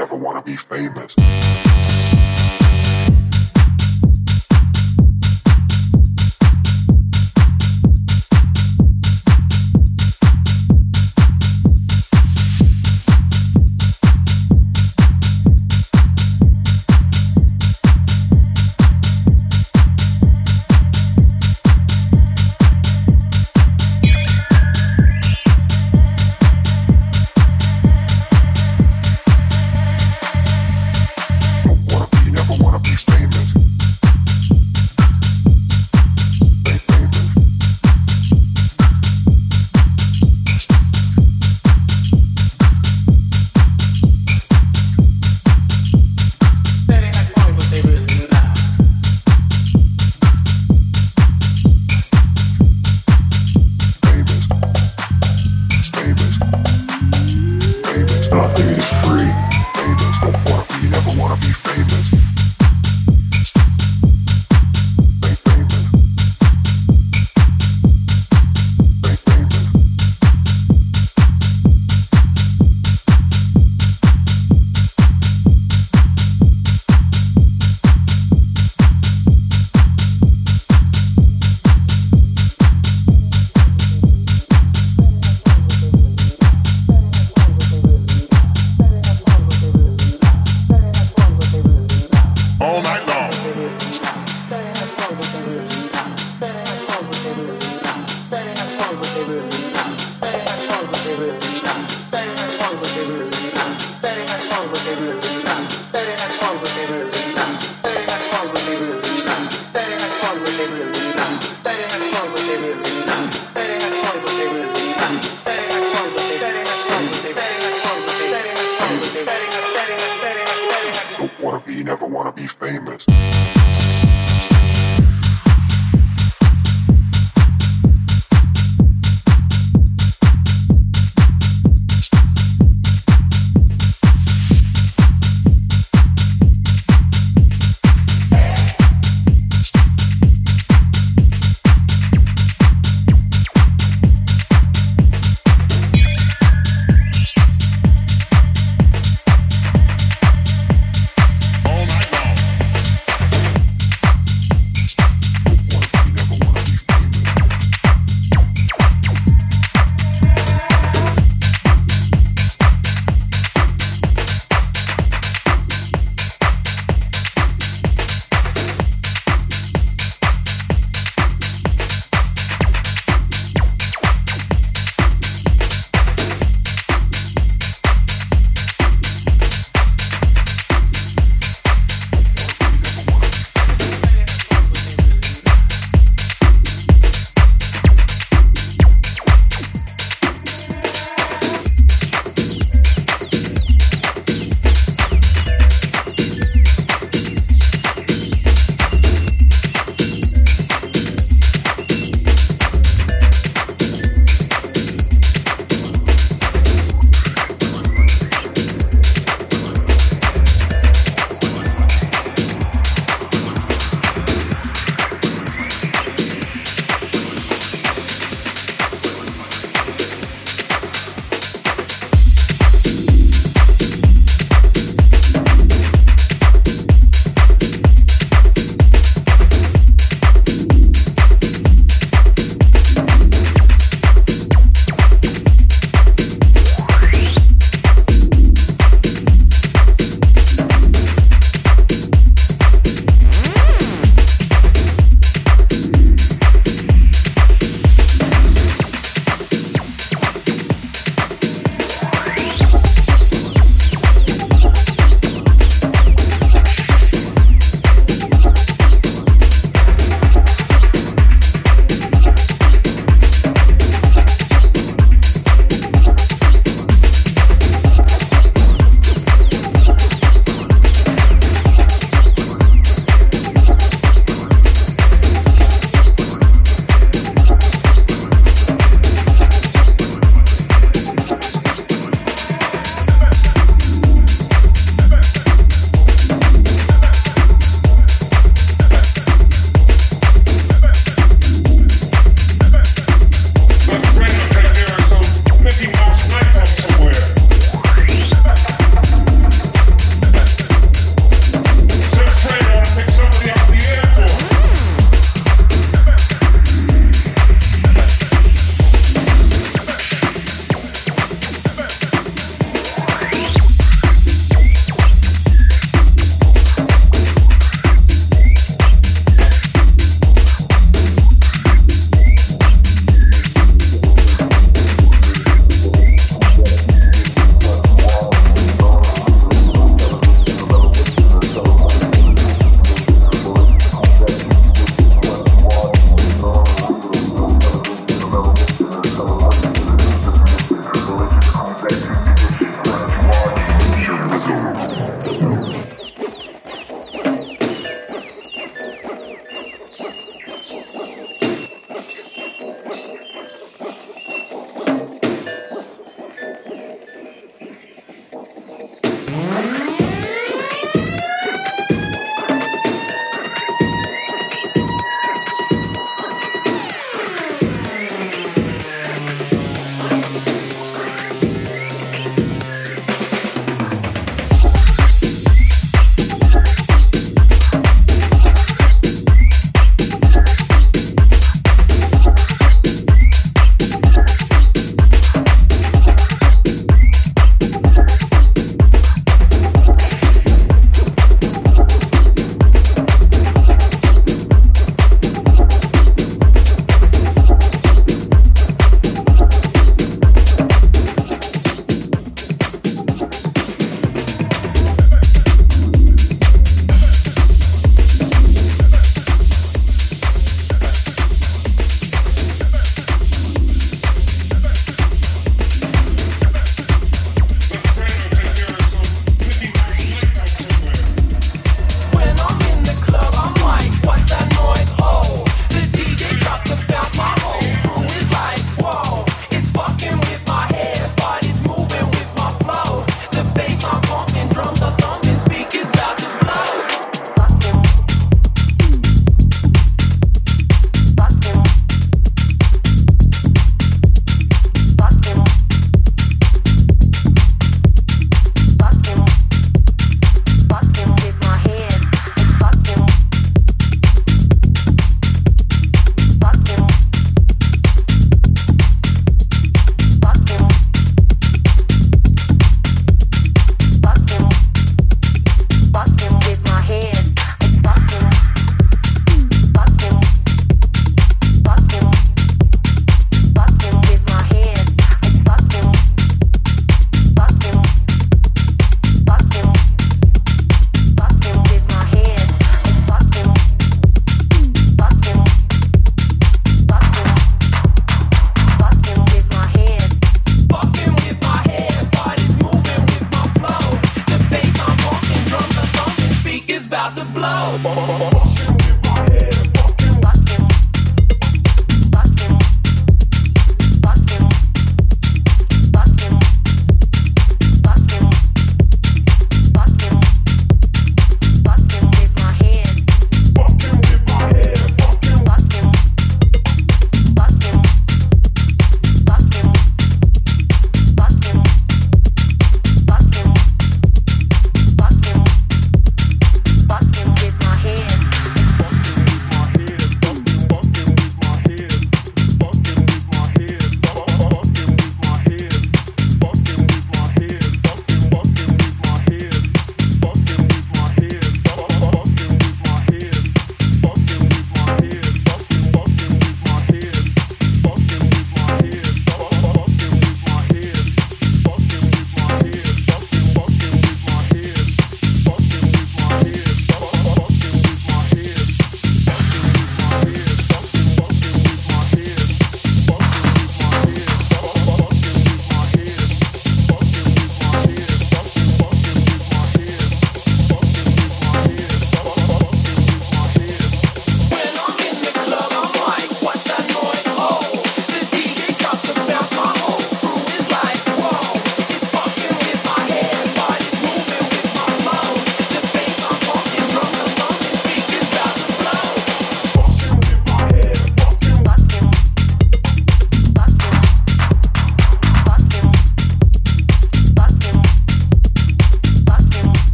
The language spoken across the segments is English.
never wanna be famous. never wanna be famous.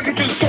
packages.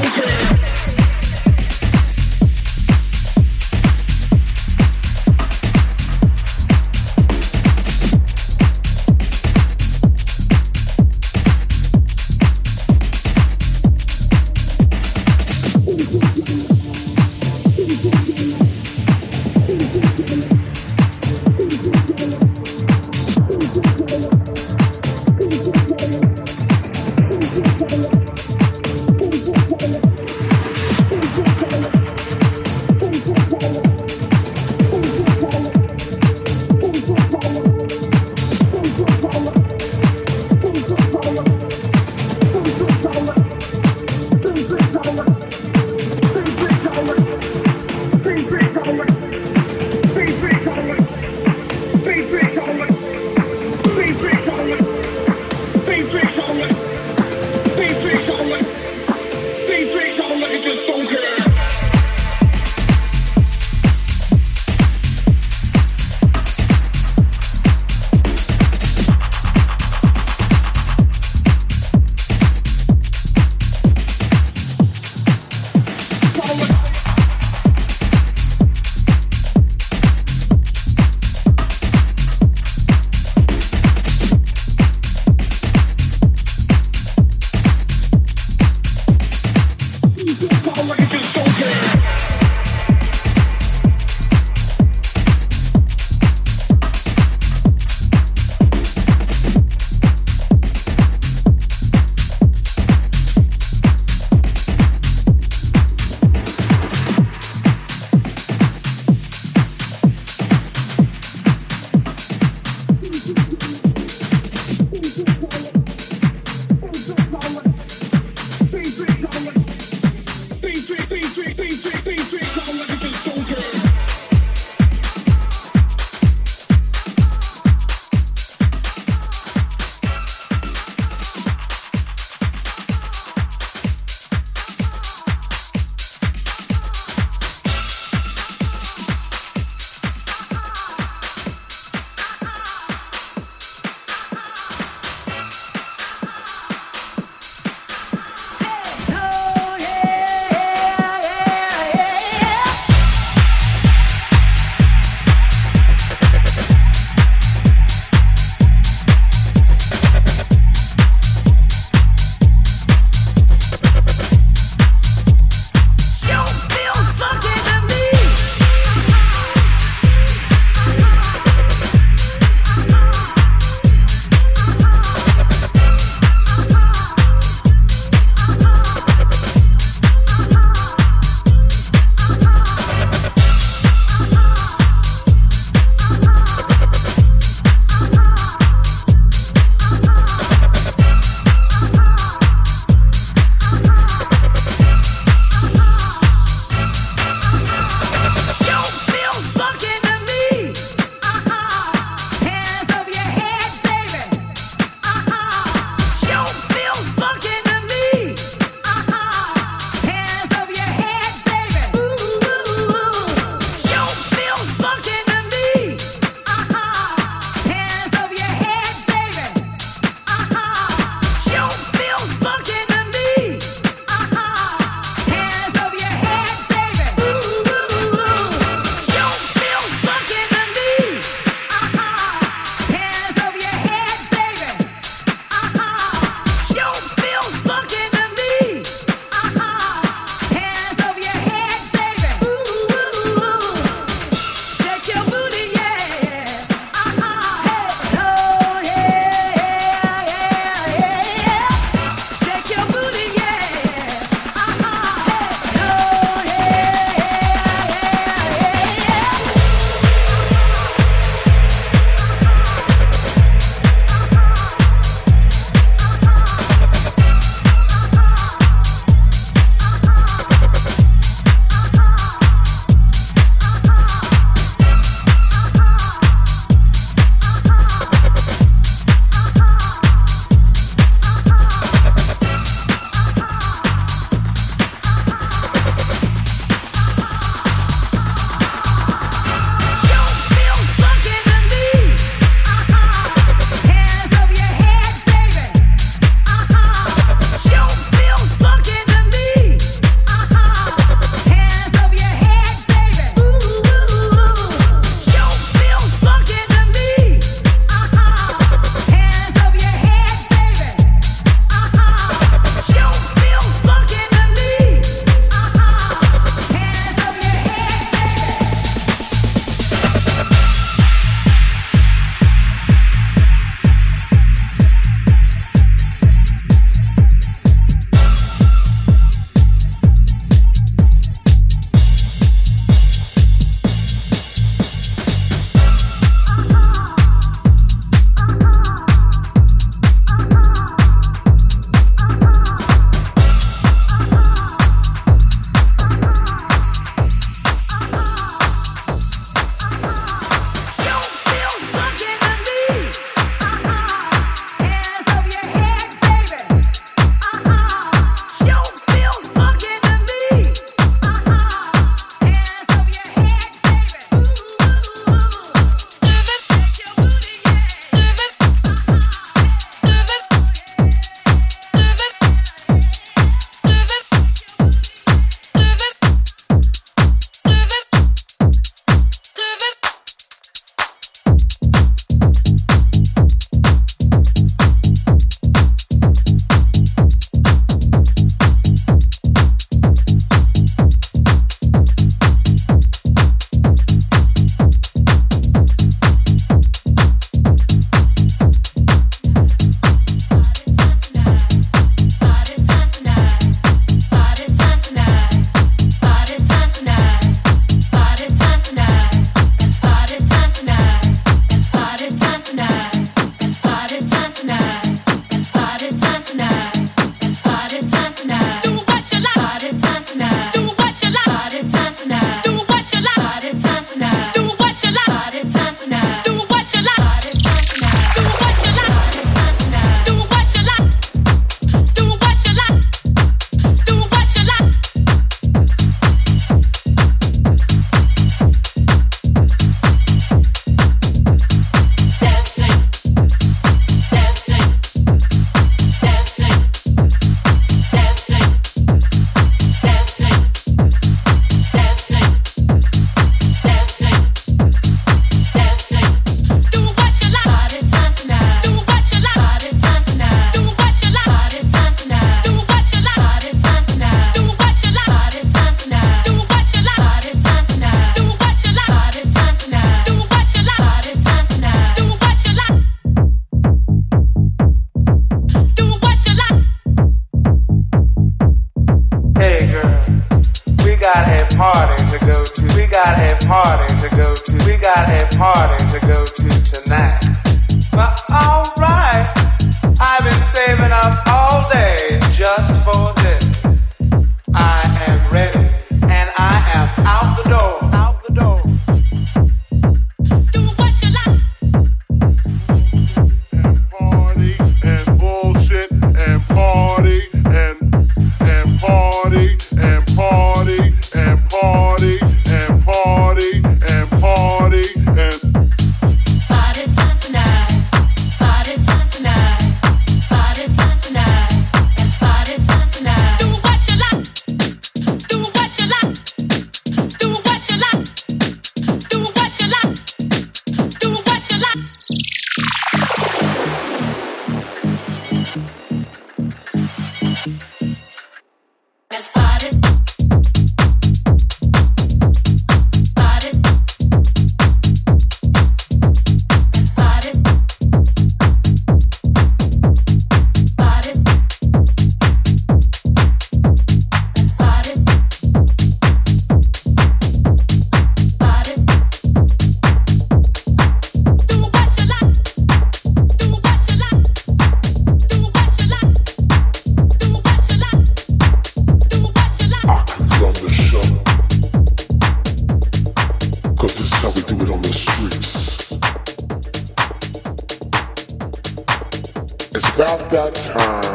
that time.